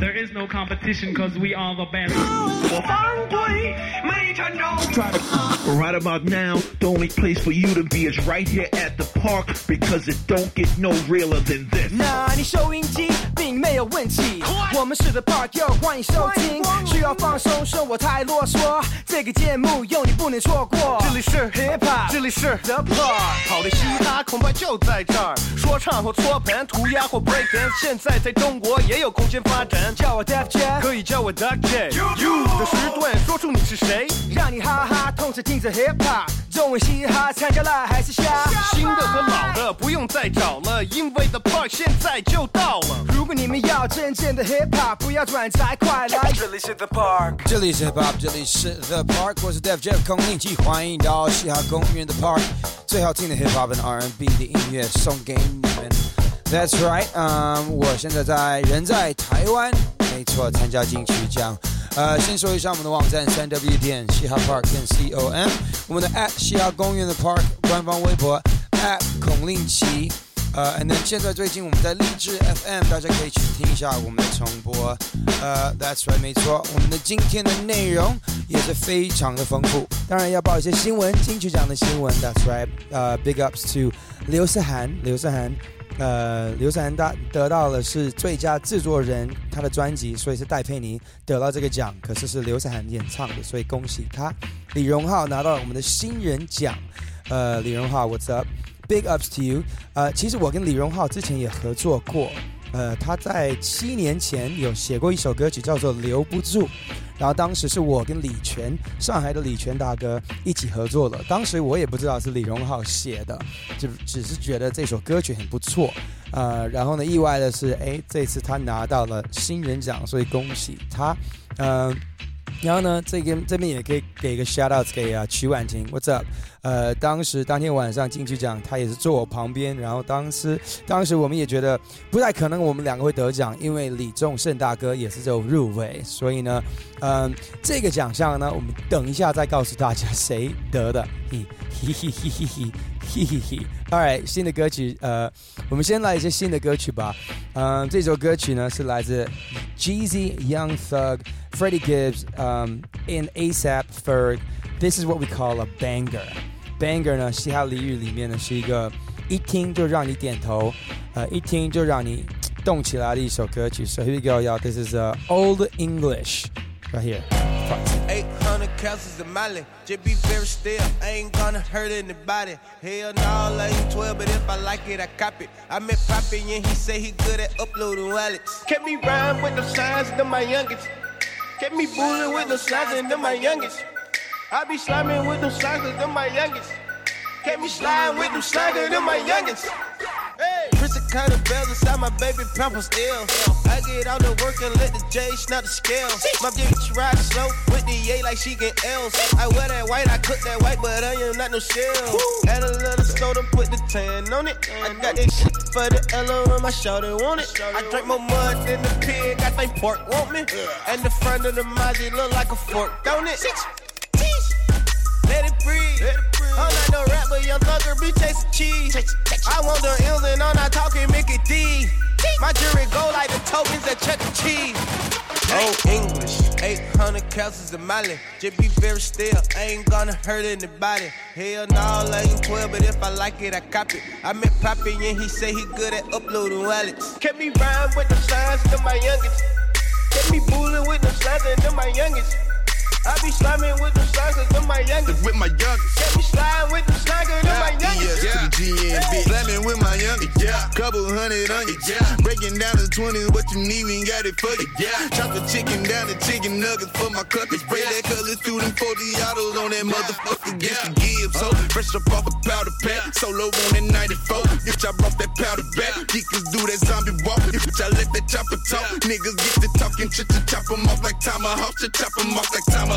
There is no competition because we are the best. Right about now, the only place for you to be is right here at the park because it don't get no realer than this. 那你收音机 并没有问题，我们是 The Park，又欢迎收听。需要放松，说我太啰嗦，这个节目有你不能错过。这里是 Hip Hop，这里是 The Park，好的嘻哈恐怕就在这儿。说唱或搓盘，涂鸦或 break dance，现在在中国也有空间发展。叫我 Def Jam，可以叫我 Duck J。You 的时段，说出你是谁，让你哈哈同时听着 Hip Hop，中文嘻哈参加了还是瞎？新的和老的不用再找了，因为 The Park 现在就到了。如果你们要真正的 Hip Hop，不要转载，快来！这里是 The Park，这里是 Hip Hop，这里是 The Park，我是 Def Jeff 空令机，欢迎到嘻哈公园 The Park，最好听的 Hip Hop 和 R&B 的音乐送给你们。That's right，嗯、我现在在人在台湾，没错，参加金曲奖。呃，先说一下我们的网站三 W 点嘻哈 Park 点 com，我们的 at 嘻哈公园的 Park 官方微博 at 孔令奇。呃，and then 现在最近我们在励志 FM，大家可以去听一下我们的重播。呃，That's right，没错，我们的今天的内容也是非常的丰富，当然要报一些新闻，金曲奖的新闻。That's right，呃，Big ups to 刘思涵，刘思涵。呃，刘思涵大得到了是最佳制作人，他的专辑，所以是戴佩妮得到这个奖，可是是刘思涵演唱的，所以恭喜他。李荣浩拿到了我们的新人奖，呃，李荣浩，What's up？Big ups to you！呃，其实我跟李荣浩之前也合作过，呃，他在七年前有写过一首歌曲叫做《留不住》，然后当时是我跟李泉，上海的李泉大哥一起合作的。当时我也不知道是李荣浩写的，就只是觉得这首歌曲很不错。呃，然后呢，意外的是，哎，这次他拿到了新人奖，所以恭喜他。嗯、然后呢，这边这边也可以给一个 shout out 给啊曲婉婷，What's up？呃，当时当天晚上金曲奖，他也是坐我旁边，然后当时当时我们也觉得不太可能我们两个会得奖，因为李宗盛大哥也是有入围，所以呢，嗯、这个奖项呢，我们等一下再告诉大家谁得的，嘿嘿嘿嘿嘿嘿嘿嘿。All right，新的歌曲，呃，我们先来一些新的歌曲吧。嗯、这首歌曲呢是来自 Jeezy、Young Thug、Freddie Gibbs，嗯、in ASAP Ferg。This is what we call a banger。banger 呢，嘻哈俚语里面呢是一个一听就让你点头，呃，一听就让你动起来的一首歌曲。So here we go, y'all. This is uh, Old English right here. 800 castles in Mali. Just be very still. I ain't gonna hurt anybody. Hell no, I ain't 12, but if I like it, I copy. I met Poppy and he say he good at uploading wallets. Kept me rhyme with the signs, them my youngest. Kept me bullying with the signs, and them my youngest. I be slamming with them and them my youngest. Can't be sliding with them and them my youngest. Hey. Prince of kind of bells inside my baby pampers ill. I get out to work and let the J snap the scale. My bitch ride slow with the A like she get L's. I wear that white, I cook that white, but I am not no shell. Add a little soda, put the tan on it. I got that shit for the L on my shoulder, want it. I drink more mud than the pig, I think pork want me. And the front of the Mazzy look like a fork, don't it? Let it breathe. I'm not no rapper, young thugger, be chasing cheese. I want the M's and I'm not talking Mickey D. My jury go like the tokens at Chuck E. Cheese. Oh, English. 800 castles in Mali. Just be very still. I ain't gonna hurt anybody. Hell no, I ain't 12, but if I like it, I cop it. I met Poppy and he say he good at uploading wallets. Kept me rhyme with the signs, them my youngest. Kept me bullying with the signs, them my youngest. I be slamming with the and them my youngest. with my youngest. Kept me sliding with the and them my youngest. ES to the GNB. Slamming with my youngest. Yeah. Couple hundred on you. Yeah. Breaking down to 20, what you need, we ain't got it for you. Yeah. Chop the chicken down to chicken nuggets for my cutters. Spray that color through them 40 autos on that motherfucker. Get the give. So uh-huh. fresh up off a powder pack. Solo on that 94. Bitch, I brought that powder back. Geekers do that zombie walk. Bitch, I let that chopper talk. Niggas get to talking shit to chop 'em off like tomahawk. To chop 'em off like tomahawk.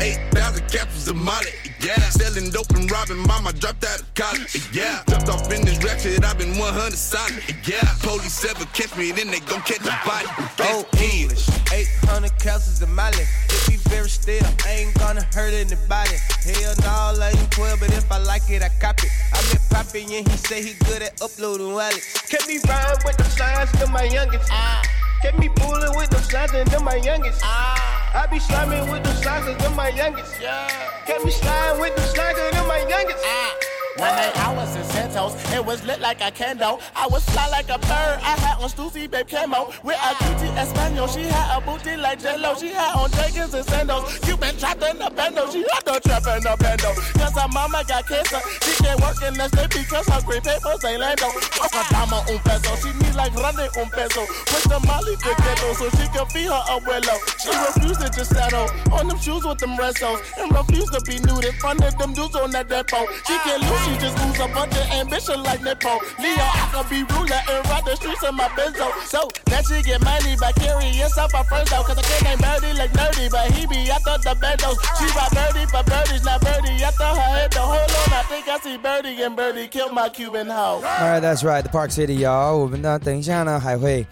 8,000 capsules of Molly. Yeah. Selling dope and robbing mama dropped out of college. Yeah. Jumped off in this ratchet, I've been 100 solid. Yeah. Police ever catch me, then they gon' catch a body. Oh, English. 800 castles in Mali. If be very still. I ain't gonna hurt anybody. Hell no, I ain't 12, but if I like it, I cop it. I met Poppy and he say he good at uploading wallets. Kept me riding with the signs to my youngest. Ah. Kept me fooling with the signs them my youngest. Ah. I be slamming with the and them my youngest. Yeah. Kept me sliding with the and them my youngest. Ah. One night I was in Santos, it was lit like a candle. I was fly like a bird, I had on Stussy babe camo. With a cutie Espanol, she had a booty like Jello. She had on Jenkins and sandals. You been trapped in the bando, she had no trap in the bando. Cause her mama got cancer, she can't work in the state because her green papers ain't lando. Fuck a dama un peso, she need like running un peso. With the molly to ghetto so she can feed her abuelo. She refused to just settle on them shoes with them restos. And refused to be nude in front of them dudes on that depot. She can't lose, she just ooze a bunch of ambition like Nepo. Leo, I can be ruler and ride the streets in my benzo. So that she get money by carrying up her friends though. Cause I can't name Birdie like nerdy, but he be after the bendos. She ride Birdie, but Birdie's not Birdie. After her head, the whole on. I think I see Birdie and Birdie kill my Cuban hoe. Alright, that's right. The Park City y'all。我们呢，等一下呢还会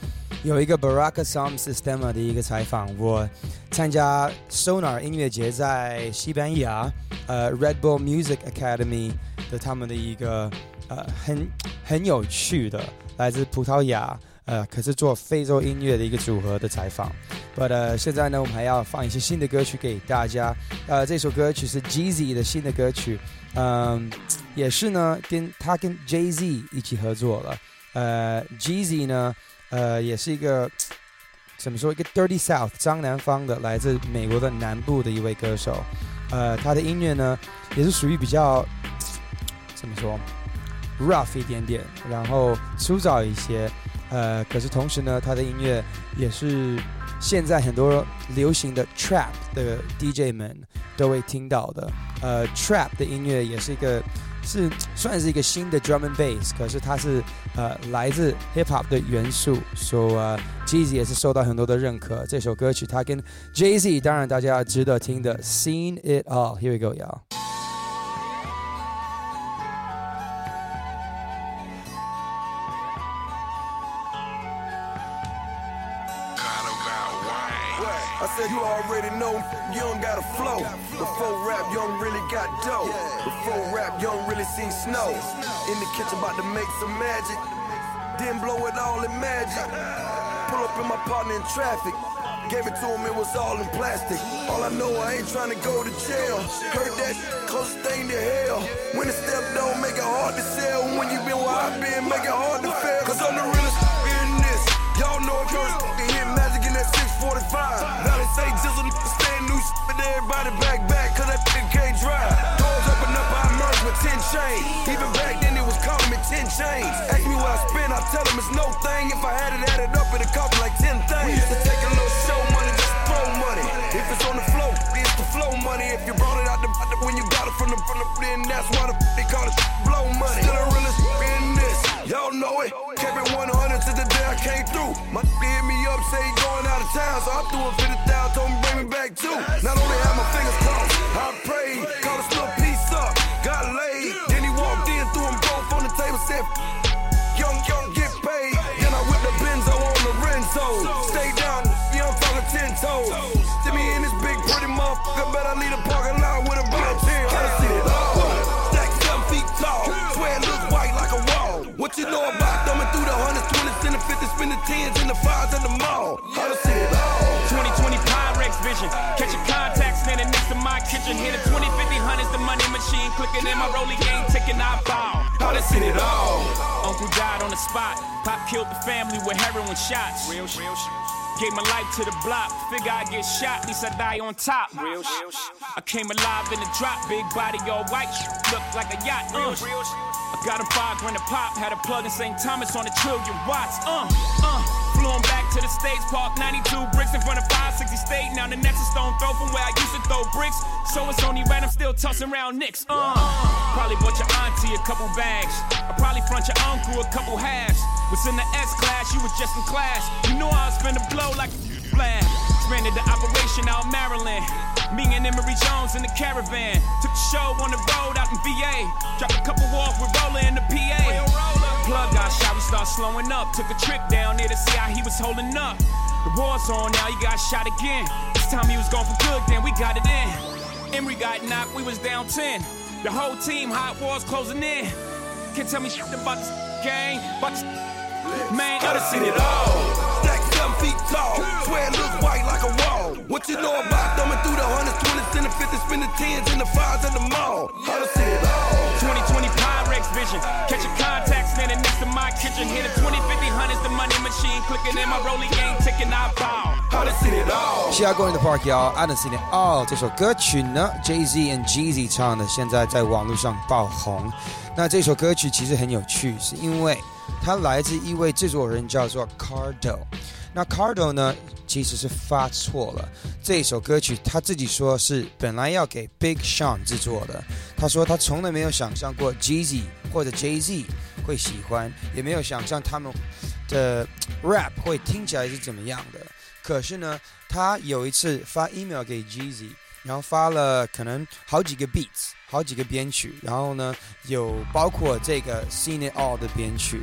有一个 BARAKASOM SYSTEM 的一个采访。我参加 Sonar 音乐节在西班牙，呃，Red Bull Music Academy 的他们的一个呃很很有趣的来自葡萄牙呃可是做非洲音乐的一个组合的采访。But 呃现在呢我们还要放一些新的歌曲给大家。呃这首歌曲是 Jeezy 的新的歌曲，嗯也是呢跟他跟 Jay Z 一起合作了。呃 Jeezy 呢呃也是一个。怎么说？一个 Dirty South 张南方的，来自美国的南部的一位歌手。呃，他的音乐呢，也是属于比较怎么说 rough 一点点，然后粗糙一些。呃，可是同时呢，他的音乐也是现在很多流行的 trap 的 DJ 们都会听到的。呃，trap 的音乐也是一个是算是一个新的 drum and bass，可是它是呃来自 hip hop 的元素，所以 Jay Z 也是受到很多的认可。这首歌曲它跟 Jay Z，当然大家值得听的 Seen It All。Here we go, y'all you already know you don't got a flow. Before rap, you don't really got dough. Before rap, you don't really see snow. In the kitchen, about to make some magic. Then blow it all in magic. Pull up in my partner in traffic. Gave it to him, it was all in plastic. All I know, I ain't trying to go to jail. Heard that close thing to hell. When the step don't make it hard to sell. When you been where I been, make it hard to fail. Cause I'm the realest in this. Y'all know if you're hit magic in that 645. Say jizzle stand new shit, but everybody back back, cause that nigga can't drive. Doors open up, I emerge with 10 chains. Even back then, it was calling me 10 chains. Ask me what I spend, I tell them it's no thing. If I had it added up, it'd cost me like 10 things. We used to take a little show money, just throw money. If it's on the flow, it's the flow money. If you brought it out the, when you got it from the from the then that's why the, they call it blow money. Still a realest in this, y'all know it. Kept it 100 to the day I came through. My hit me up, say he going out of town, so I threw him 50,000, told him bring me back too. Not only had my fingers crossed, I prayed, called a little piece up, got laid. Then he walked in, threw them both on the table, said, What you know about thumbing through the hundreds, twenties, and the fifties, spin the tens and the fives at the mall? I done seen it all. 2020 Pyrex vision. Catch a contact standing next to my kitchen. Hit a 20, 50, hundreds, the money machine clicking in my rolling game ticking. I bow. I done seen it all. Uncle died on the spot. Pop killed the family with heroin shots. Real shit. Gave my life to the block. Figure I get shot, at least I die on top. Real shit. I came alive in the drop. Big body, all white. Look like a yacht. Uh. I got a five grand a pop. Had a plug in St. Thomas on a trillion watts. Uh, uh. Flew 'em back to the States Park. 92 bricks in front of 560 State. Now the next is stone throw from where I used to throw bricks. So it's only right I'm still tossing around nicks. Uh. Probably bought your auntie a couple bags. I probably front your uncle a couple halves. Was in the S class, you was just in class. You knew I was finna blow like a blast. Expanded the operation out Maryland. Me and Emory Jones in the caravan. Took the show on the road out in VA. Dropped a couple off with Roller in the PA. Plug got shot, we start slowing up. Took a trip down there to see how he was holding up. The war's on now, he got shot again. This time he was gone for good, then we got it in. Emery got knocked, we was down 10. The whole team, hot wars closing in. Can't tell me shit about this game. About this man. Gotta seen it all Stack seven feet tall. Swear it looks white like a wall. What you know about thumbing through the hundreds, twenties, and the fifties, spending tens and the fives at the mall? Gotta see it all. 2020 Pyrex vision. Catch a contact standing next to my kitchen. Hit a 20, 50, hundreds, the money machine. Clicking in my rolling game, ticking, I bow. Gotta see it all. 西雅公园的 Park y'all, I don't see it all。这首歌曲呢，Jay Z and Jeezy 唱的，现在在网络上爆红。那这首歌曲其实很有趣，是因为 它来自一位制作人叫做 Cardo。那 Cardo 呢，其实是发错了。这首歌曲他自己说是本来要给 Big Sean 制作的。他说他从来没有想象过 Jeezy 或者 Jay Z 会喜欢，也没有想象他们的 rap 会听起来是怎么样的。可是呢，他有一次发 email 给 Jeezy，然后发了可能好几个 beats，好几个编曲，然后呢有包括这个 Seen It All 的编曲，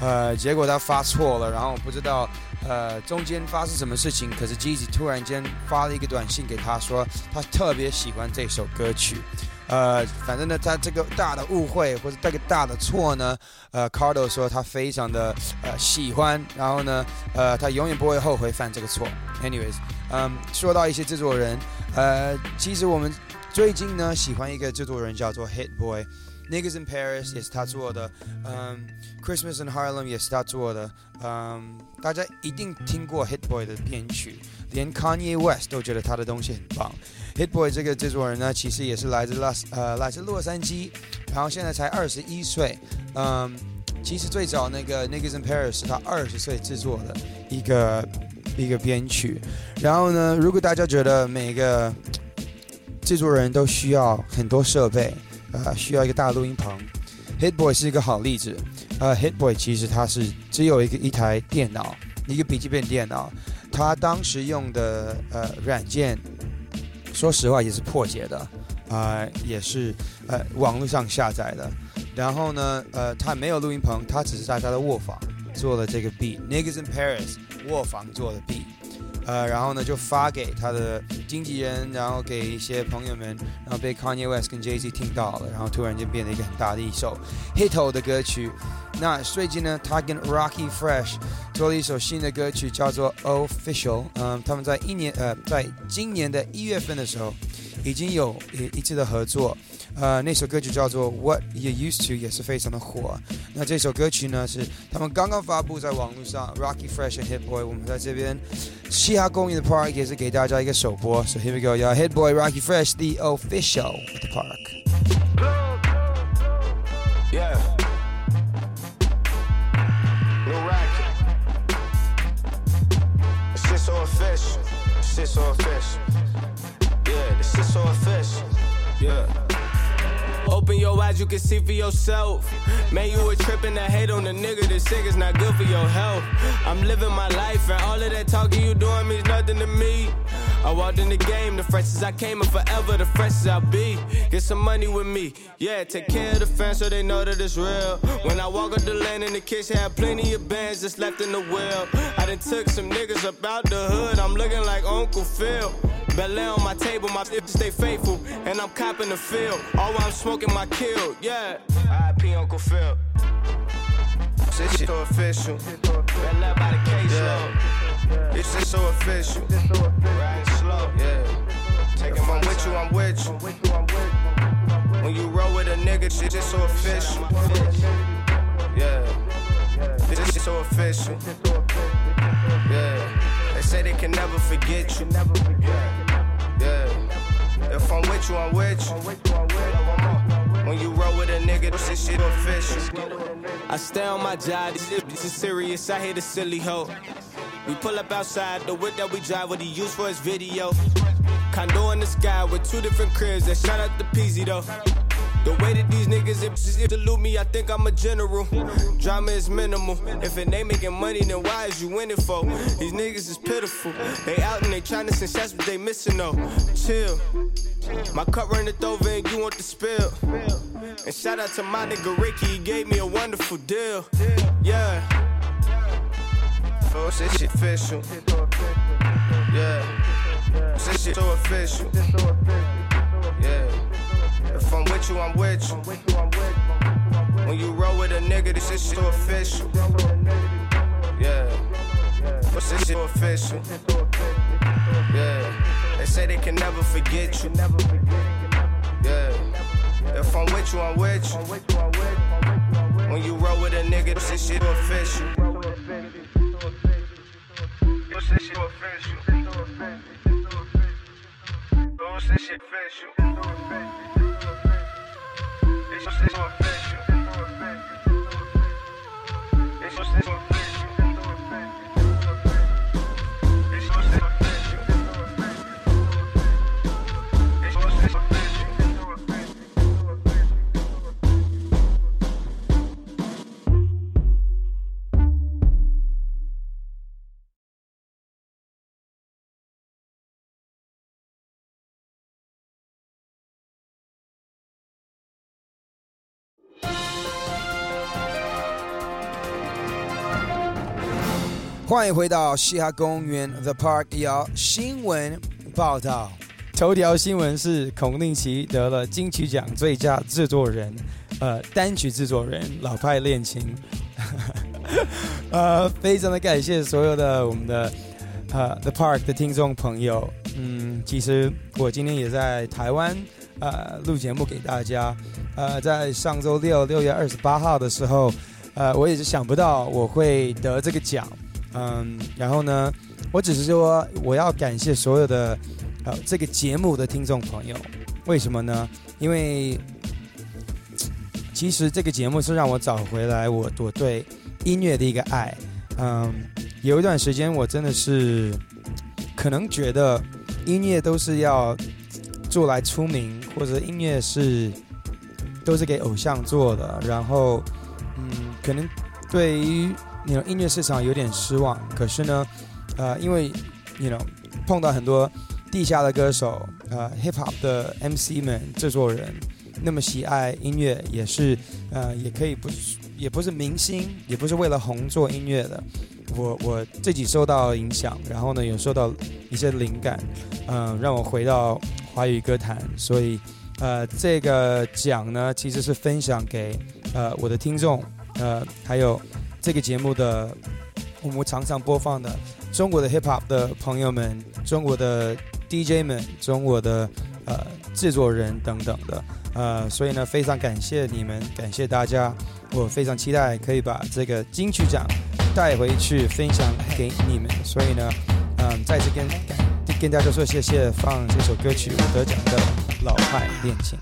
呃，结果他发错了，然后不知道呃中间发生什么事情，可是 Jeezy 突然间发了一个短信给他说，他特别喜欢这首歌曲。呃，反正呢，他这个大的误会或者这个大的错呢，呃，Cardo 说他非常的呃喜欢，然后呢，呃，他永远不会后悔犯这个错。Anyways，嗯，说到一些制作人，呃，其实我们最近呢喜欢一个制作人叫做 Hit Boy。Niggas in Paris 也是他做的，嗯，Christmas in Harlem 也是他做的，嗯，大家一定听过 Hit Boy 的编曲，连 Kanye West 都觉得他的东西很棒。Hit Boy 这个制作人呢，其实也是来自拉斯呃来自洛杉矶，然后现在才二十一岁，嗯，其实最早那个 Niggas in Paris 是他二十岁制作的一个一个编曲，然后呢，如果大家觉得每个制作人都需要很多设备。呃，需要一个大录音棚，Hit Boy 是一个好例子。呃，Hit Boy 其实它是只有一个一台电脑，一个笔记本电脑。他当时用的呃软件，说实话也是破解的，啊，也是呃网络上下载的。然后呢，呃，他没有录音棚，他只是在他的卧房做了这个 B，Niggas in Paris 卧房做的 B。呃，然后呢，就发给他的经纪人，然后给一些朋友们，然后被 Kanye West 跟 Jay Z 听到了，然后突然间变得一个很大的一首 hit 的歌曲。那最近呢，他跟 Rocky Fresh 做了一首新的歌曲，叫做 Official。嗯，他们在一年呃，在今年的一月份的时候，已经有一一次的合作。呃，那首歌曲叫做《What You Used To》，也是非常的火。那这首歌曲呢，是他们刚刚发布在网络上，Rockie Fresh and Hit Boy，我们在这边嘻哈公益的 Park 也是给大家一个首播。So here we go, y'all. Hit Boy, Rockie Fresh, the official at the park. Yeah. Lil Racket. Shit's all fish. Shit's all fish. Yeah, the shit's all fish. Yeah. Open your eyes, you can see for yourself. Man, you a trippin' to hate on the nigga. This is not good for your health. I'm living my life, and all of that talking you doing means nothing to me. I walked in the game, the freshest I came, and forever the freshest I'll be. Get some money with me, yeah. Take care of the fans so they know that it's real. When I walk up the lane and the kids have plenty of bands just left in the wheel. I done took some niggas about the hood. I'm looking like Uncle Phil. Bel on my table, my bitches stay faithful, and I'm copping the field. All while oh, I'm smoking my kill, yeah. IP Uncle Phil. This shit so official. Bel Air by the case Yeah. This shit so official. Riding slow, Yeah. If I'm with you, I'm with you. When you roll with a nigga, shit just so official. Yeah. This shit so official. Say they can never forget you. never Yeah. If I'm with you, I'm with you. When you roll with a nigga, this shit official. I stay on my job, this, this is serious. I hate a silly hoe. We pull up outside, the whip that we drive, what he used for his video. Condo in the sky with two different cribs. That shout out to Peasy though. The way that these niggas if salute me, I think I'm a general. Drama is minimal. If it ain't making money, then why is you winning for? These niggas is pitiful. They out and they trying to sense what they missing though. Chill. My cup runneth over and you want the spill. And shout out to my nigga Ricky, he gave me a wonderful deal. Yeah. Oh, this shit official. Yeah. This shit so official. Yeah. With you, I'm with you. When you roll with a nigga, this is so official. Yeah. What's this shit official? Yeah. They say they can never forget you. Yeah. If I'm with you, I'm with you. When you roll with a nigga, this shit official. What's this shit official? What's this shit official? Just this 欢迎回到嘻哈公园 The Park，要新闻报道。头条新闻是孔令奇得了金曲奖最佳制作人，呃，单曲制作人《老派恋情》。呃，非常的感谢所有的我们的呃 The Park 的听众朋友。嗯，其实我今天也在台湾呃录节目给大家。呃，在上周六六月二十八号的时候，呃，我也是想不到我会得这个奖。嗯，然后呢，我只是说我要感谢所有的呃这个节目的听众朋友，为什么呢？因为其实这个节目是让我找回来我我对音乐的一个爱。嗯，有一段时间我真的是可能觉得音乐都是要做来出名，或者音乐是都是给偶像做的，然后嗯，可能对于。你 know 音乐市场有点失望，可是呢，呃，因为你 know 碰到很多地下的歌手，呃，hip hop 的 MC 们、制作人，那么喜爱音乐，也是呃，也可以不是，也不是明星，也不是为了红做音乐的。我我自己受到影响，然后呢，有受到一些灵感，嗯，让我回到华语歌坛。所以，呃，这个奖呢，其实是分享给呃我的听众，呃，还有。这个节目的我们常常播放的中国的 hip hop 的朋友们，中国的 DJ 们，中国的呃制作人等等的，呃，所以呢，非常感谢你们，感谢大家，我非常期待可以把这个金曲奖带回去分享给你们，所以呢，嗯，再次跟跟大家说谢谢，放这首歌曲我得奖的老派恋。情。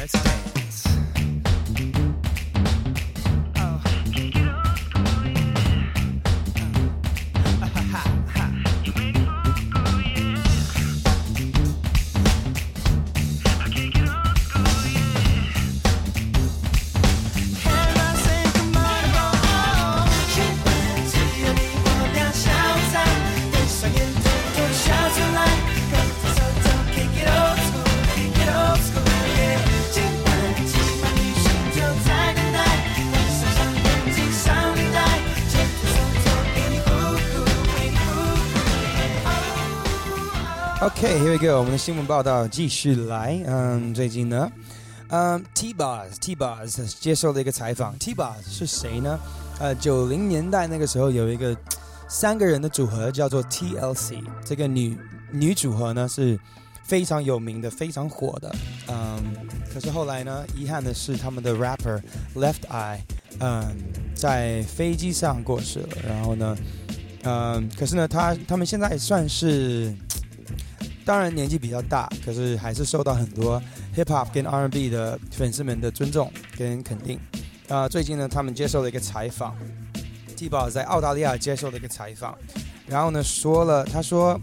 Let's dance. OK，here we go。我们的新闻报道继续来。嗯，最近呢，嗯，T-Boss，T-Boss 接受了一个采访。T-Boss 是谁呢？呃，九零年代那个时候有一个三个人的组合叫做 TLC，这个女女组合呢是非常有名的、非常火的。嗯，可是后来呢，遗憾的是他们的 rapper Left Eye，嗯，在飞机上过世了。然后呢，嗯，可是呢，他他们现在算是。当然年纪比较大，可是还是受到很多 hip hop 跟 R&B 的粉丝们的尊重跟肯定。啊，最近呢，他们接受了一个采访，T 宝在澳大利亚接受了一个采访，然后呢说了，他说，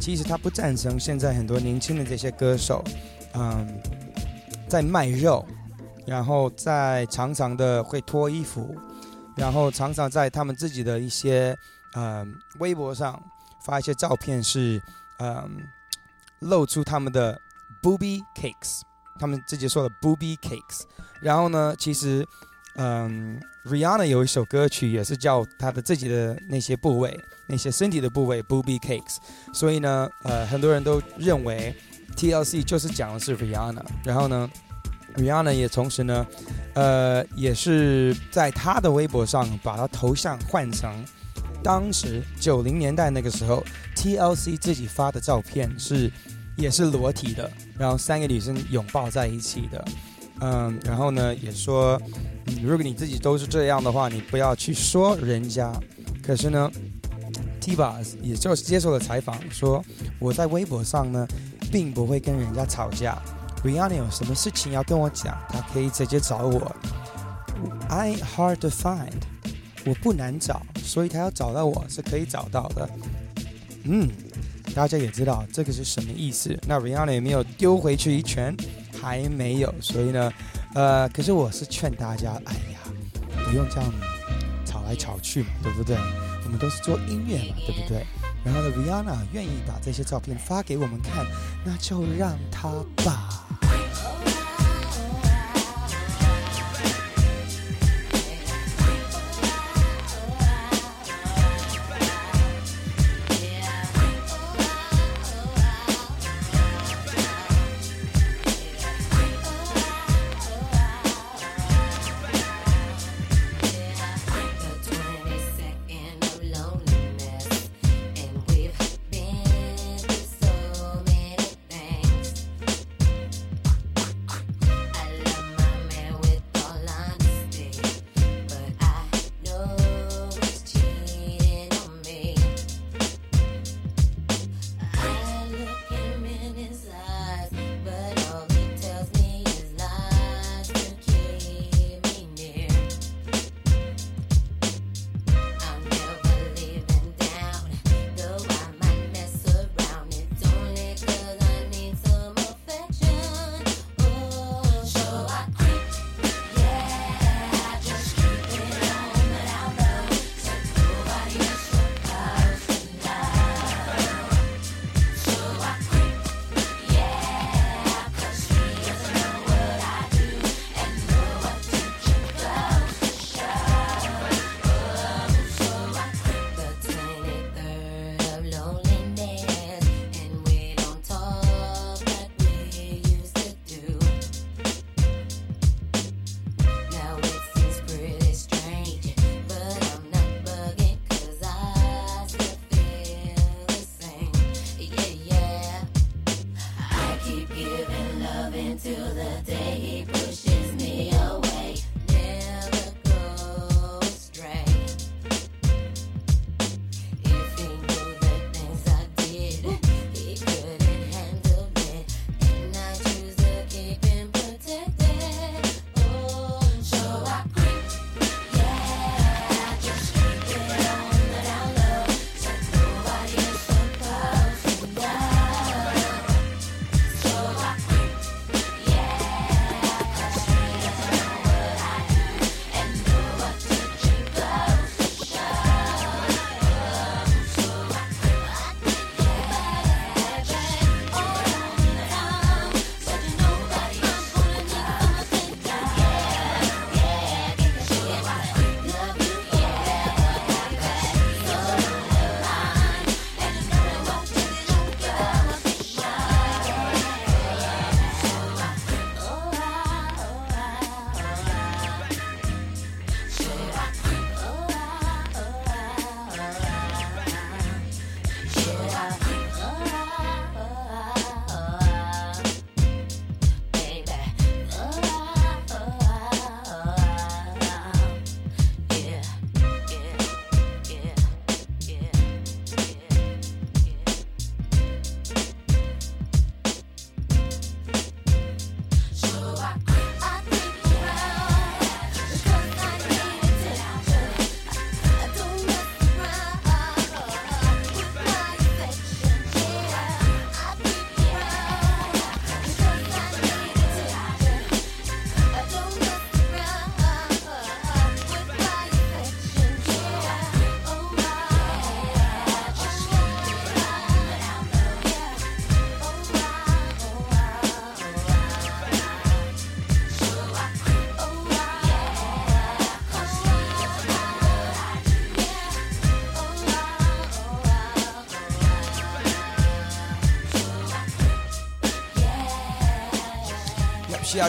其实他不赞成现在很多年轻的这些歌手，嗯，在卖肉，然后在常常的会脱衣服，然后常常在他们自己的一些嗯微博上发一些照片是嗯。露出他们的 booby cakes，他们自己说的 booby cakes。然后呢，其实，嗯，Rihanna 有一首歌曲也是叫她的自己的那些部位，那些身体的部位 booby cakes。所以呢，呃，很多人都认为 TLC 就是讲的是 Rihanna。然后呢，Rihanna 也同时呢，呃，也是在她的微博上把她头像换成当时九零年代那个时候 TLC 自己发的照片是。也是裸体的，然后三个女生拥抱在一起的，嗯，然后呢也说，如果你自己都是这样的话，你不要去说人家。可是呢，T-Boz 也就是接受了采访，说我在微博上呢，并不会跟人家吵架。Rihanna 有什么事情要跟我讲，他可以直接找我。I hard to find，我不难找，所以他要找到我是可以找到的。嗯。大家也知道这个是什么意思。那 Rihanna 有没有丢回去一拳？还没有。所以呢，呃，可是我是劝大家，哎呀，不用这样吵来吵去嘛，对不对？我们都是做音乐嘛，对不对？然后呢，Rihanna 愿意把这些照片发给我们看，那就让他吧。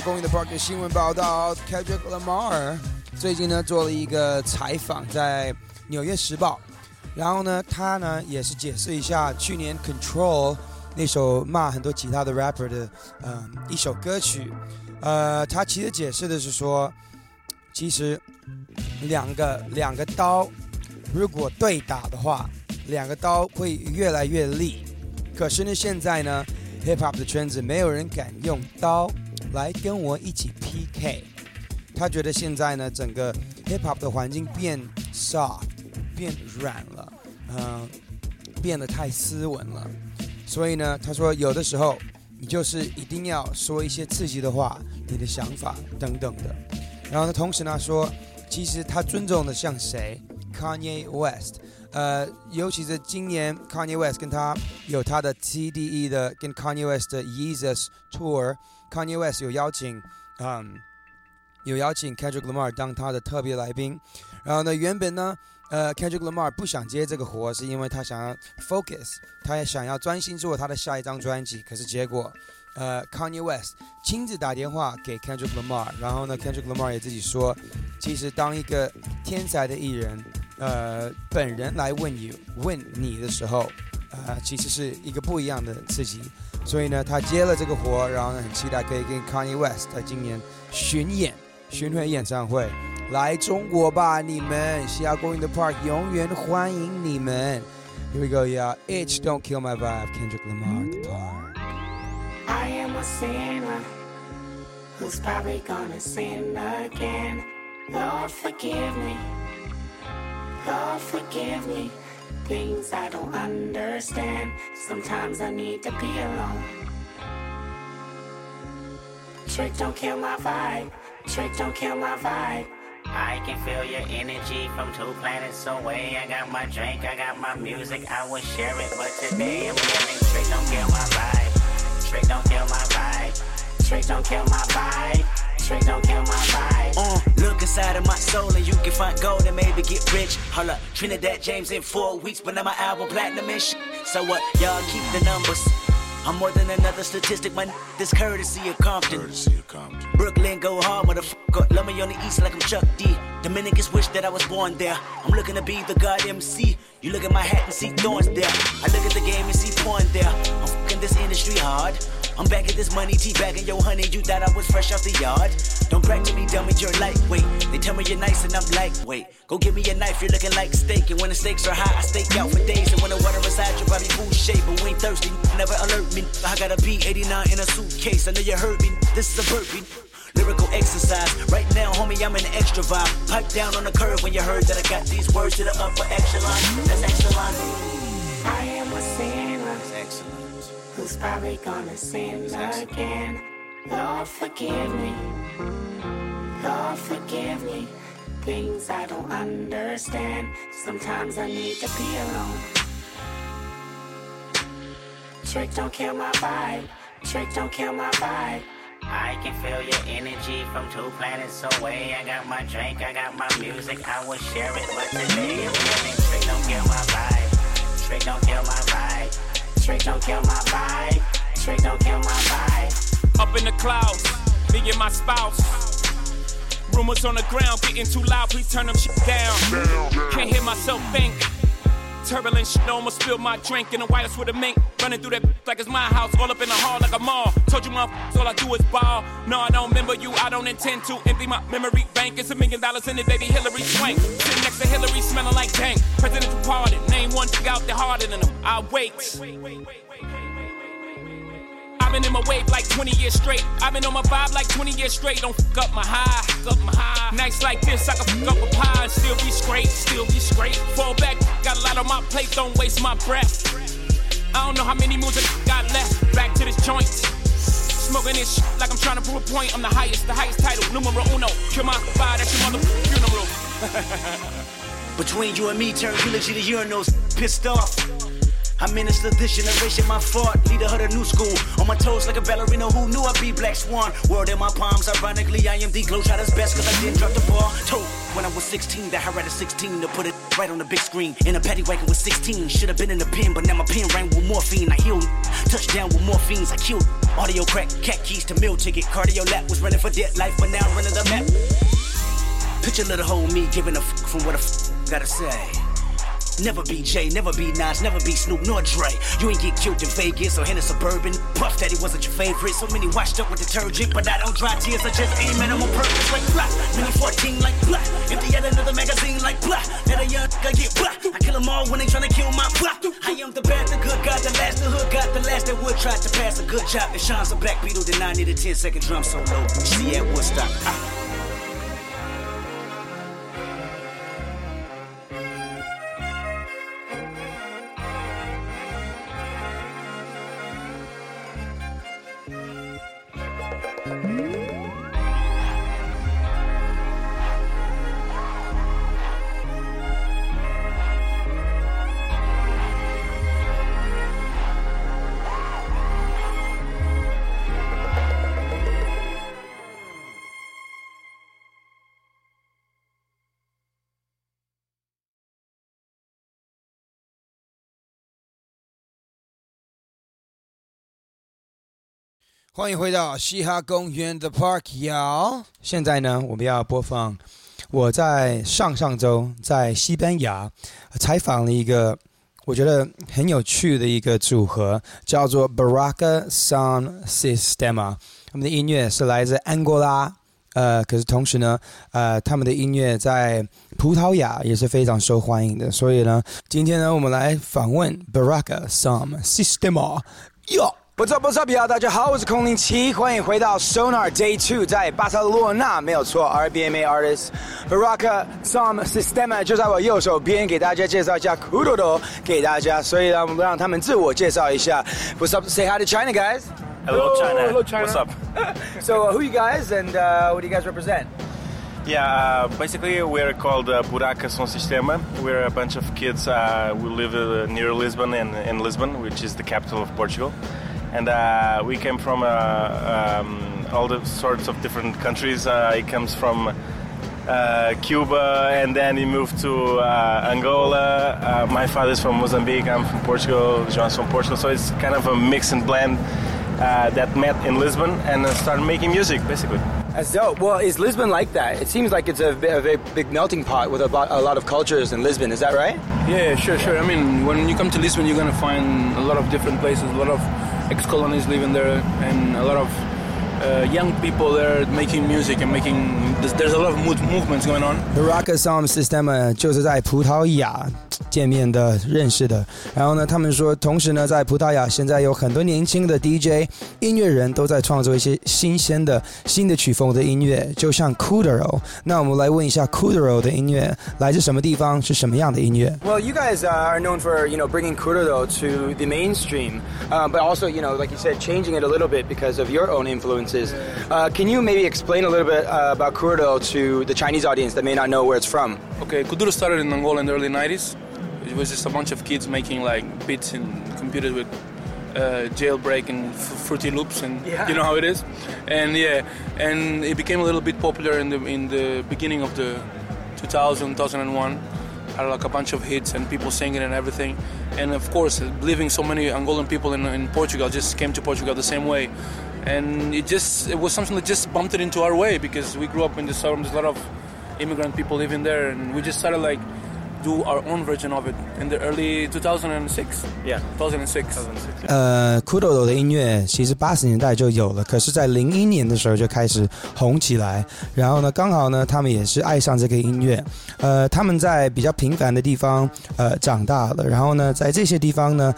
公园的 Park 的新闻报道，Kendrick Lamar 最近呢做了一个采访，在《纽约时报》，然后呢，他呢也是解释一下去年 Control 那首骂很多其他的 rapper 的嗯一首歌曲，呃，他其实解释的是说，其实两个两个刀如果对打的话，两个刀会越来越利，可是呢现在呢。Hip Hop 的圈子没有人敢用刀来跟我一起 PK。他觉得现在呢，整个 Hip Hop 的环境变 soft，变软了，嗯，变得太斯文了。所以呢，他说有的时候你就是一定要说一些刺激的话，你的想法等等的。然后呢，同时呢说，其实他尊重的像谁？Kanye West。呃，尤其是今年 Kanye West 跟他有他的 TDE 的跟 Kanye West 的 Jesus Tour Kanye West 有邀请，嗯，有邀请 Kendrick Lamar 当他的特别来宾。然后呢，原本呢，呃，Kendrick Lamar 不想接这个活，是因为他想要 focus，他也想要专心做他的下一张专辑。可是结果，呃，Kanye West 亲自打电话给 Kendrick Lamar，然后呢，Kendrick Lamar 也自己说，其实当一个天才的艺人。呃，本人来问你问你的时候，呃，其实是一个不一样的刺激，所以呢，他接了这个活，然后呢，很期待可以跟 Kanye West 在今年巡演巡回演唱会来中国吧，你们西雅公园的 Park 永远欢迎你们。Here we go, yeah. Itch, don't kill my vibe. Kendrick Lamar, the park. I am a sinner who's probably gonna sin again. Lord, forgive me. God forgive me. Things I don't understand. Sometimes I need to be alone. Trick don't kill my vibe. Trick don't kill my vibe. I can feel your energy from two planets away. I got my drink, I got my music, I would share it. But today I'm feeling trick don't kill my vibe. Trick don't kill my vibe. Trick don't kill my vibe don't kill my vibe. Uh, look inside of my soul and you can find gold and maybe get rich. Hold up, Trinidad James in four weeks, but now my album platinum and shit. So what? Y'all keep the numbers. I'm more than another statistic, my this courtesy of Compton. Courtesy of Compton. Brooklyn go hard, motherfucker. Love me on the east like I'm Chuck D. Dominicans wish that I was born there. I'm looking to be the god MC. You look at my hat and see thorns there. I look at the game and see porn there. I'm fucking this industry hard. I'm back at this money, T bagging yo honey. You thought I was fresh off the yard. Don't brag to me, dummy, you're lightweight. They tell me you're nice and I'm lightweight. Go give me a knife, you're looking like steak. And when the stakes are high, I stake out for days. And when the water is high, you're probably food shape. But we ain't thirsty, never alert me. I got a P89 in a suitcase. I know you heard me. This is a burpee. Lyrical exercise. Right now, homie, I'm in an extra vibe. Pipe down on the curve when you heard that I got these words to the upper echelon. That's excellent. I am a sinner. Excellent who's probably gonna sin again. Lord, forgive me. Lord, forgive me. Things I don't understand. Sometimes I need to be alone. Trick don't kill my vibe. Trick don't kill my vibe. I can feel your energy from two planets away. I got my drink, I got my music, I will share it. But today I'm feeling trick don't kill my vibe. Trick don't kill my vibe. Trick don't kill my vibe. Trick don't kill my vibe. Up in the clouds, me and my spouse. Rumors on the ground getting too loud, please turn them shit down. Can't hear myself think. Turbulent shit, almost spilled my drink in the White House with a mink. Running through that like it's my house, all up in the hall like a mall. Told you, motherfuckers, all I do is ball. No, I don't remember you, I don't intend to empty my memory bank. It's a million dollars in it, baby Hillary Swank. Sitting next to Hillary, smelling like dank. Presidential pardon, name one thing out there harder than them. I wait. I've been in my wave like 20 years straight. I've been on my vibe like 20 years straight. Don't fuck up my high, fuck up my high. Nights like this, I can fuck up a pie and still be straight, still be straight. Fall back, got a lot on my plate, don't waste my breath. I don't know how many moves I got left. Back to this joint. Smoking this shit like I'm trying to prove a point. I'm the highest, the highest title, numero uno. Kill my vibe, that's your mother funeral. Between you and me, turn eulogy to urinals. Pissed off. I minister this generation, my fault. Leader of the new school. On my toes like a ballerina who knew I'd be Black Swan. World in my palms, ironically, I am the glow best cause I didn't drop the ball. Told when I was 16 that I read at 16 to put it right on the big screen. In a paddy wagon with 16. Should have been in the pen, but now my pen rang with morphine. I healed. Touchdown with morphines. I killed. Audio crack, cat keys to meal ticket. Cardio lap was running for dead life, but now running the map. Picture little whole me giving a f from what a f gotta say. Never be Jay, never be Nas, never be Snoop nor Dre. You ain't get killed in Vegas or in a suburban. Puff Daddy wasn't your favorite. So many washed up with detergent, but I don't dry tears. I just aim at them on purpose like blah. Mini 14 like blah. Empty out another magazine like black. Let a young guy get blah. I kill them all when they tryna kill my blah. I am the bad, the good, got the last, the hood, got the last that would try to pass a good job. It shines a black beetle, then I need a 10 second drum solo. See at Woodstock. Ah. 欢迎回到嘻哈公园的 Park 摇。现在呢，我们要播放我在上上周在西班牙采访了一个我觉得很有趣的一个组合，叫做 Baraka Sound Systema。他们的音乐是来自安哥拉，呃，可是同时呢，呃，他们的音乐在葡萄牙也是非常受欢迎的。所以呢，今天呢，我们来访问 Baraka Sound Systema。哟。What's up? What's up, y'all？大家好，我是孔令奇，欢迎回到 Sonar Day Two，在巴塞罗那，没有错，RBMA artist Buraka Som Sistema 就在我右手边，给大家介绍一下 Kuduro 给大家，所以让我们让他们自我介绍一下。What's up? Say hi to China, guys. Hello, China. Hello, China. What's up? so, who you guys and uh, what do you guys represent? Yeah, uh, basically we're called uh, Buraka Som Sistema. We're a bunch of kids. Uh, we live uh, near Lisbon and in Lisbon, which is the capital of Portugal and uh, we came from uh, um, all the sorts of different countries. Uh, he comes from uh, Cuba, and then he moved to uh, Angola. Uh, my father's from Mozambique. I'm from Portugal. John's from Portugal. So it's kind of a mix and blend uh, that met in Lisbon and uh, started making music, basically. That's dope. Well, is Lisbon like that? It seems like it's a, a very big melting pot with a, a, lot of cultures in Lisbon. Is that right? Yeah, sure, sure. I mean, when you come to Lisbon, you're going to find a lot of different places, a lot of ex-colonies living there, and a lot of uh, young people there making music and making. There's, there's a lot of movements going on. Buraka Som Sistema 就是在葡萄牙见面的、认识的。然后呢，他们说，同时呢，在葡萄牙现在有很多年轻的 DJ 音乐人都在创作一些新鲜的、新的曲风的音乐，就像 Kuduro。那我们来问一下 Kuduro 的音乐来自什么地方，是什么样的音乐？Well, you guys are known for you know bringing Kuduro to the mainstream, uh, but also you know like you said, changing it a little bit because of your own influences. Uh, can you maybe explain a little bit uh, about Kuduro to the Chinese audience that may not know where it's from? Okay, Kuduro started in Angola in the early 90s. It was just a bunch of kids making like beats and computers with uh, jailbreak and f- fruity loops and yeah. you know how it is? And yeah and it became a little bit popular in the in the beginning of the 2000 2001 had like a bunch of hits and people singing and everything. And of course living so many angolan people in, in portugal just came to portugal the same way. And it just it was something that just bumped it into our way because we grew up in the suburbs there's a lot of immigrant people living there and we just started like do our own version of it in the early 2006. Yeah, 2006. 2006. 呃，Kudo 的音乐其实八十年代就有了，可是，在零一年的时候就开始红起来。然后呢，刚好呢，他们也是爱上这个音乐。呃，他们在比较平凡的地方呃长大了，然后呢，在这些地方呢，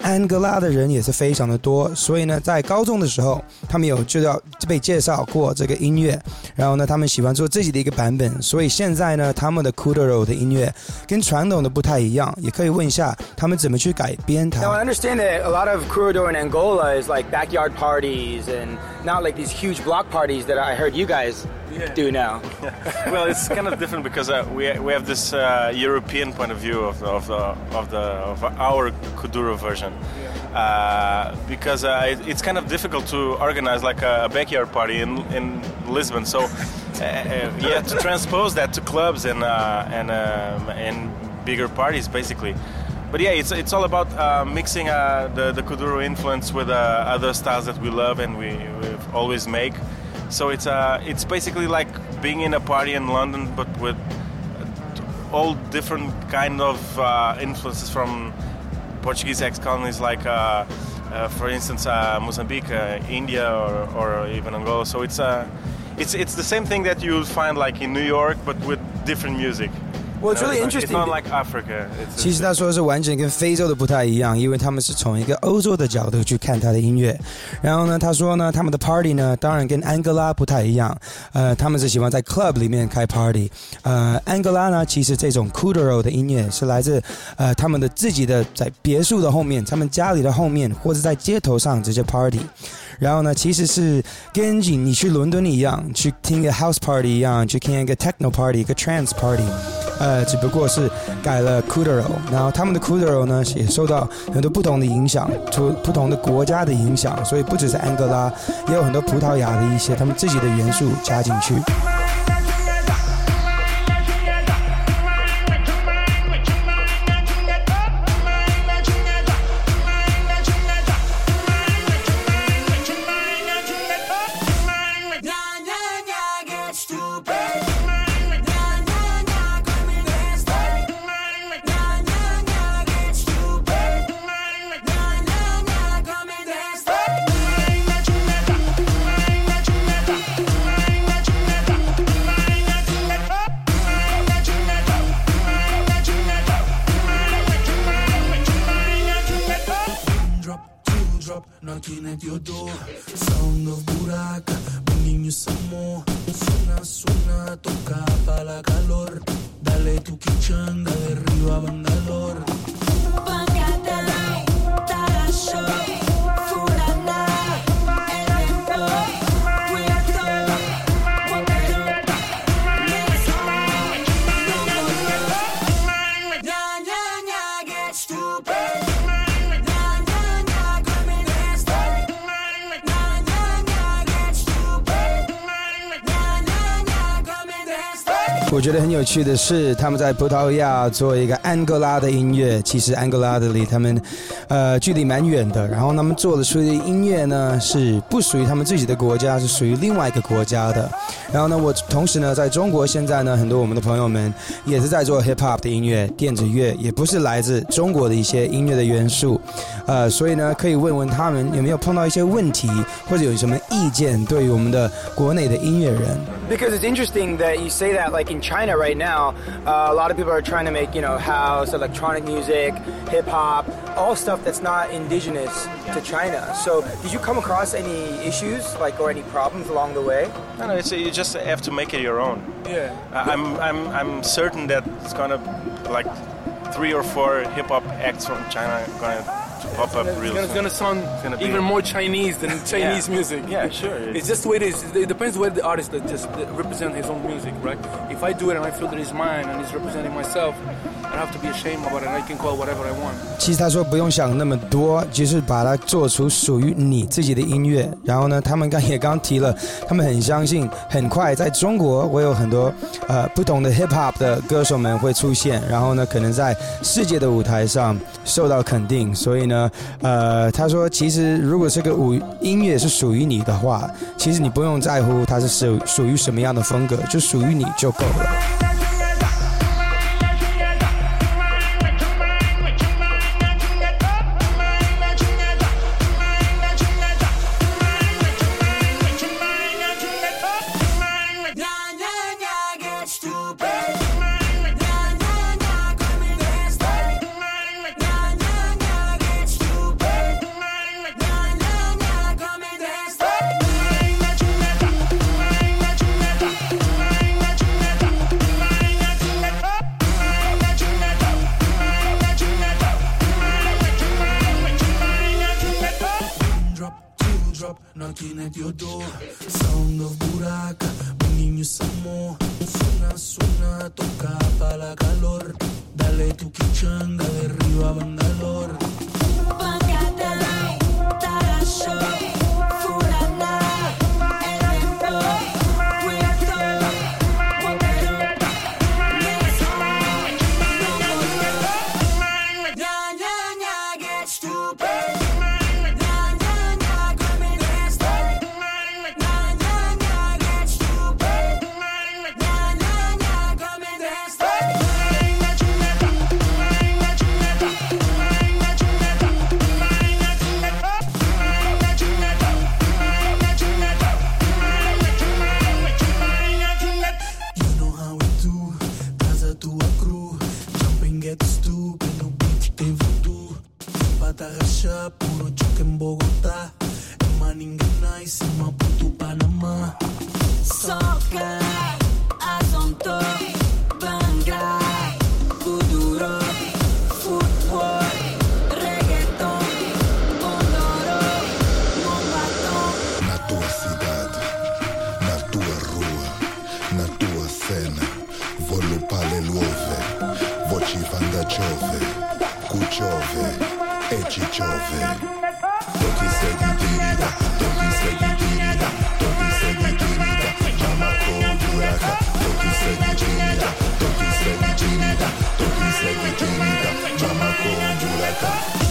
安哥拉的人也是非常的多。所以呢，在高中的时候，他们有就要被介绍过这个音乐。然后呢，他们喜欢做自己的一个版本。所以现在呢，他们的 Kudo 的音乐。跟传统的不太一样，也可以问一下他们怎么去改编它。Now I understand that a lot of Kuduro in Angola is like backyard parties and not like these huge block parties that I heard you guys do now. Yeah. well, it's kind of different because uh, we we have this uh, European point of view of the of the of, the, of our Kuduro version. Uh, because uh, it, it's kind of difficult to organize like a, a backyard party in in Lisbon, so yeah, to transpose that to clubs and uh, and um, and bigger parties, basically. But yeah, it's it's all about uh, mixing uh, the the kuduro influence with uh, other styles that we love and we always make. So it's uh, it's basically like being in a party in London, but with all different kind of uh, influences from Portuguese ex-colonies, like for instance Mozambique, India, or, or even Angola. So it's uh, it's it's the same thing that you find like in New York, but with different music. Well, it's You know, really it's interesting. not like Africa. It's, 其实他说的是完全跟非洲的不太一样，因为他们是从一个欧洲的角度去看他的音乐。然后呢，他说呢，他们的 party 呢，当然跟安哥拉不太一样。呃，他们是喜欢在 club 里面开 party。呃，安哥拉呢，其实这种 kuduro 的音乐是来自呃他们的自己的在别墅的后面，他们家里的后面，或者在街头上直接 party。 然后呢，其实是跟你去伦敦一样，去听一个 house party 一样，去听一个 techno party，一个 trance party。呃，只不过是改了 cudero 然后他们的 cudero 呢也受到很多不同的影响，出不同的国家的影响，所以不只是安哥拉，也有很多葡萄牙的一些他们自己的元素加进去。去的是，他们在葡萄牙做一个安哥拉的音乐，其实安哥拉的离他们，呃，距离蛮远的。然后他们做的出的音乐呢，是不属于他们自己的国家，是属于另外一个国家的。然后呢，我同时呢，在中国现在呢，很多我们的朋友们也是在做 hip hop 的音乐、电子乐，也不是来自中国的一些音乐的元素。呃，所以呢，可以问问他们有没有碰到一些问题，或者有什么意见，对于我们的国内的音乐人。 Because it's interesting that you say that, like in China right now, uh, a lot of people are trying to make, you know, house, electronic music, hip hop, all stuff that's not indigenous to China. So, did you come across any issues, like, or any problems along the way? No, no, it's, you just have to make it your own. Yeah. I'm, I'm, I'm certain that it's gonna like three or four hip hop acts from China gonna pop up It's real gonna, it's soon. gonna sound gonna be- even more Chinese than Chinese Yeah. music. Yeah, sure. It's just the way it is. It depends where the artist that just that represent his own music, right? If I do it and I feel that it's mine and it's representing myself, I don't have to be ashamed about it. and I can call it whatever I want. 其实他说不用想那么多，就是把它做出属于你自己的音乐。然后呢，他们刚也刚提了，他们很相信，很快在中国会有很多呃不同的 hip hop 的歌手们会出现，然后呢，可能在世界的舞台上受到肯定。所以呢， 呃，他说其实如果这个舞音乐是属于你的话，其实你不用在乎它是属属于什么样的风格，就属于你就够了。chove, cu piove, e ci piove. Dove sei di dirida, dove sei di dirida, dove sei di dirida, chiama con buraca. Dove sei di dirida, dove sei di dirida, dove sei di dirida, chiama con buraca.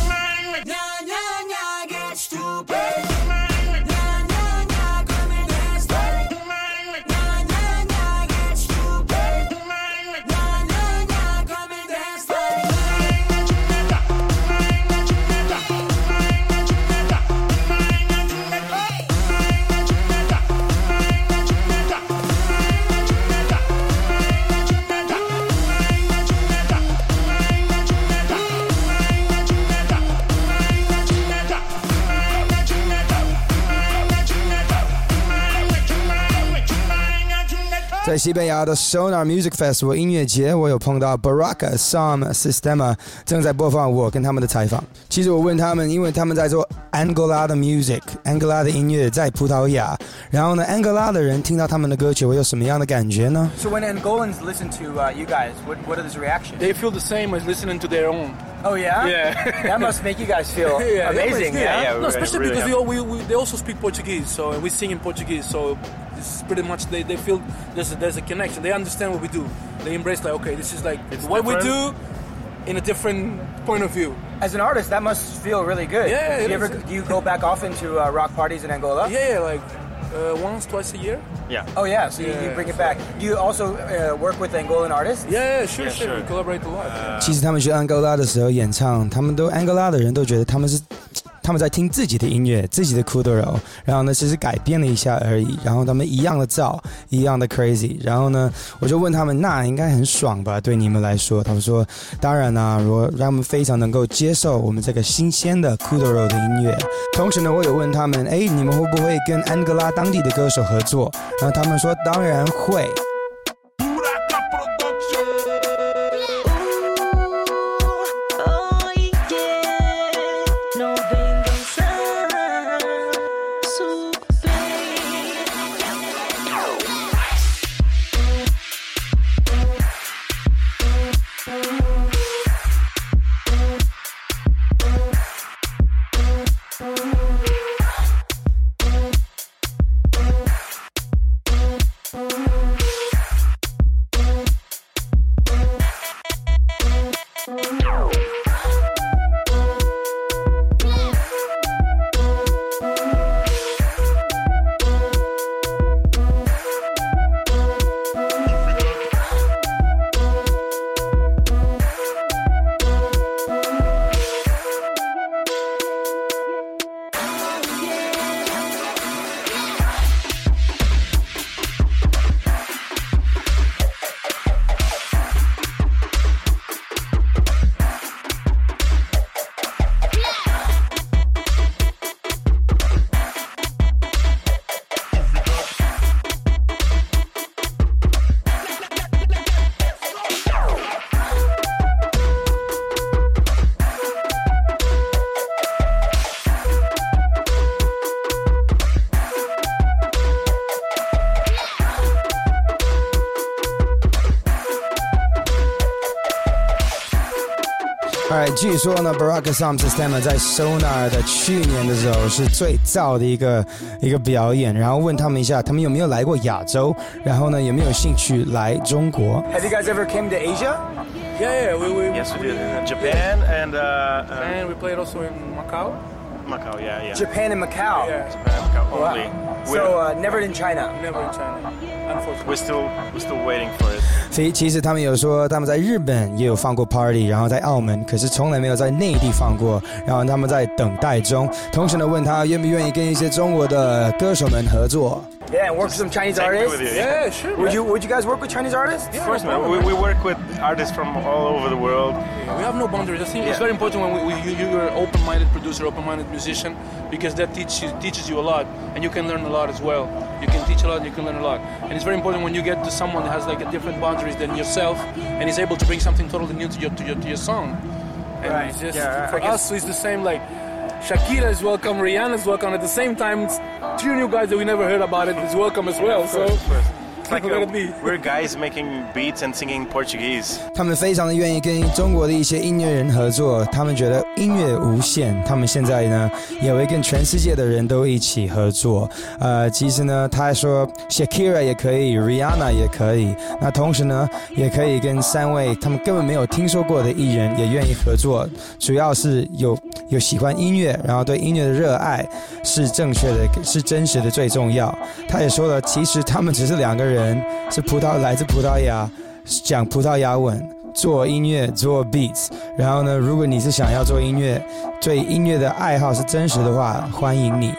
西班牙的 Sonar Music Festival 音乐节，我有碰到 Buraka Som 正在播放我跟他们的采访。其实我问他们，因为他们在做 Angola 的 music，Angola 的音乐在葡萄牙。然后呢，Angola 的人听到他们的歌曲会有什么样的感觉呢？So when Angolans listen to、uh, you guys, what what are the reactions? They feel the same as listening to their own. Oh yeah, yeah. that must make you guys feel yeah, amazing. Yeah, yeah, yeah no, especially really because we, all, we, we, they also speak Portuguese, so we sing in Portuguese, so it's pretty much they, they feel there's a, there's a connection. They understand what we do. They embrace like okay, this is like what we do different. in a different point of view. As an artist, that must feel really good. Yeah, Do it you ever is. do you go back often to uh, rock parties in Angola? Yeah, yeah, like uh, once twice a year. Yeah. Oh yeah, so you, you Yeah, bring it back. Do you also uh, work with Angolan artists? Yeah, yeah, sure, Yeah, sure. sure. We collaborate a lot. 其实他们去安哥拉的时候演唱，他们都安哥拉的人都觉得他们是 他们在听自己的音乐，自己的 Kuduro，然后呢只是改编了一下而已，然后他们一样的燥，一样的 crazy，然后呢我就问他们，那应该很爽吧？对你们来说，他们说当然啦、如果让他们非常能够接受我们这个新鲜的 Kuduro 的音乐。同时呢，我有问他们，哎，你们会不会跟安哥拉当地的歌手合作？然后他们说当然会。据说呢，Baraka Sound System 在 Sonar 的去年的时候是最燥的一个一个表演，然后问他们一下，他们有没有来过亚洲，然后呢有没有兴趣来中国？ Have you guys ever came to Asia? Yeah, yeah, we, we Yes, we did in Japan and uh, uh, and we played also in Macau. Macau. Yeah, yeah. Japan and Macau. Yeah. Japan, Macau Wow. only. So We're- uh, never in China. Never in China, unfortunately. 所以其实他们有说他们在日本也有放过 party，然后在澳门，可是从来没有在内地放过，然后他们在等待中。同时呢，问他愿不愿意跟一些中国的歌手们合作。Yeah, and work with some Chinese artists. with you, Yeah, sure. Would man. you Would you guys work with Chinese artists? Of course, man. We, we work with artists from all over the world. We have no boundaries. I think it's very important when we, we, you, you're an open-minded producer, open-minded musician, because that teaches teaches you a lot, and you can learn a lot as well. You can teach a lot, and you can learn a lot. And it's very important when you get to someone that has like a different boundaries than yourself, and is able to bring something totally new to your to your, to your song. And Right. just Yeah, I for guess- us, it's the same. Like Shakira is welcome, Rihanna is welcome. At the same time, two new guys that we never heard about it is welcome as well. So like a, we're guys making beats and singing Portuguese. 他们非常的愿意跟中国的一些音乐人合作，他们觉得音乐无限。他们现在呢，也会跟全世界的人都一起合作。呃，其实呢，他还说 Shakira 也可以，Rihanna 也可以。那同时呢，也可以跟三位他们根本没有听说过的艺人也愿意合作。主要是有有喜欢音乐，然后对音乐的热爱是正确的，是真实的最重要。他也说了，其实他们只是两个人，人是葡萄来自葡萄牙，讲葡萄牙文。做音乐，做 beats，然后呢，如果你是想要做音乐，对音乐的爱好是真实的话，欢迎你。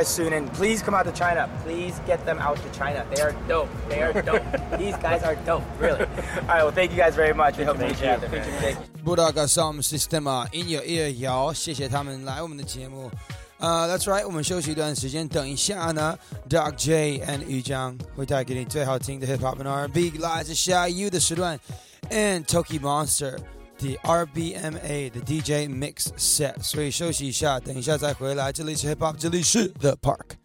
guys soon, and please come out to China. Please get them out to China. They are dope. They are dope. These guys are dope, really. All right, well, thank you guys very much. We hope to meet you out there. man. Thank you. 布达格 Sound System 音乐乐谣，谢谢他们来我们的节目。呃、t h a t s right，我们休息一段时间，等一下呢，Doc J and 于江会带给你最好听的 Hip Hop and R&B，来自下 U 的时段，and Toki Monster 的 RBMA 的 DJ Mix Set。所以休息一下，等一下再回来。这里是 Hip Hop，这里是 The Park。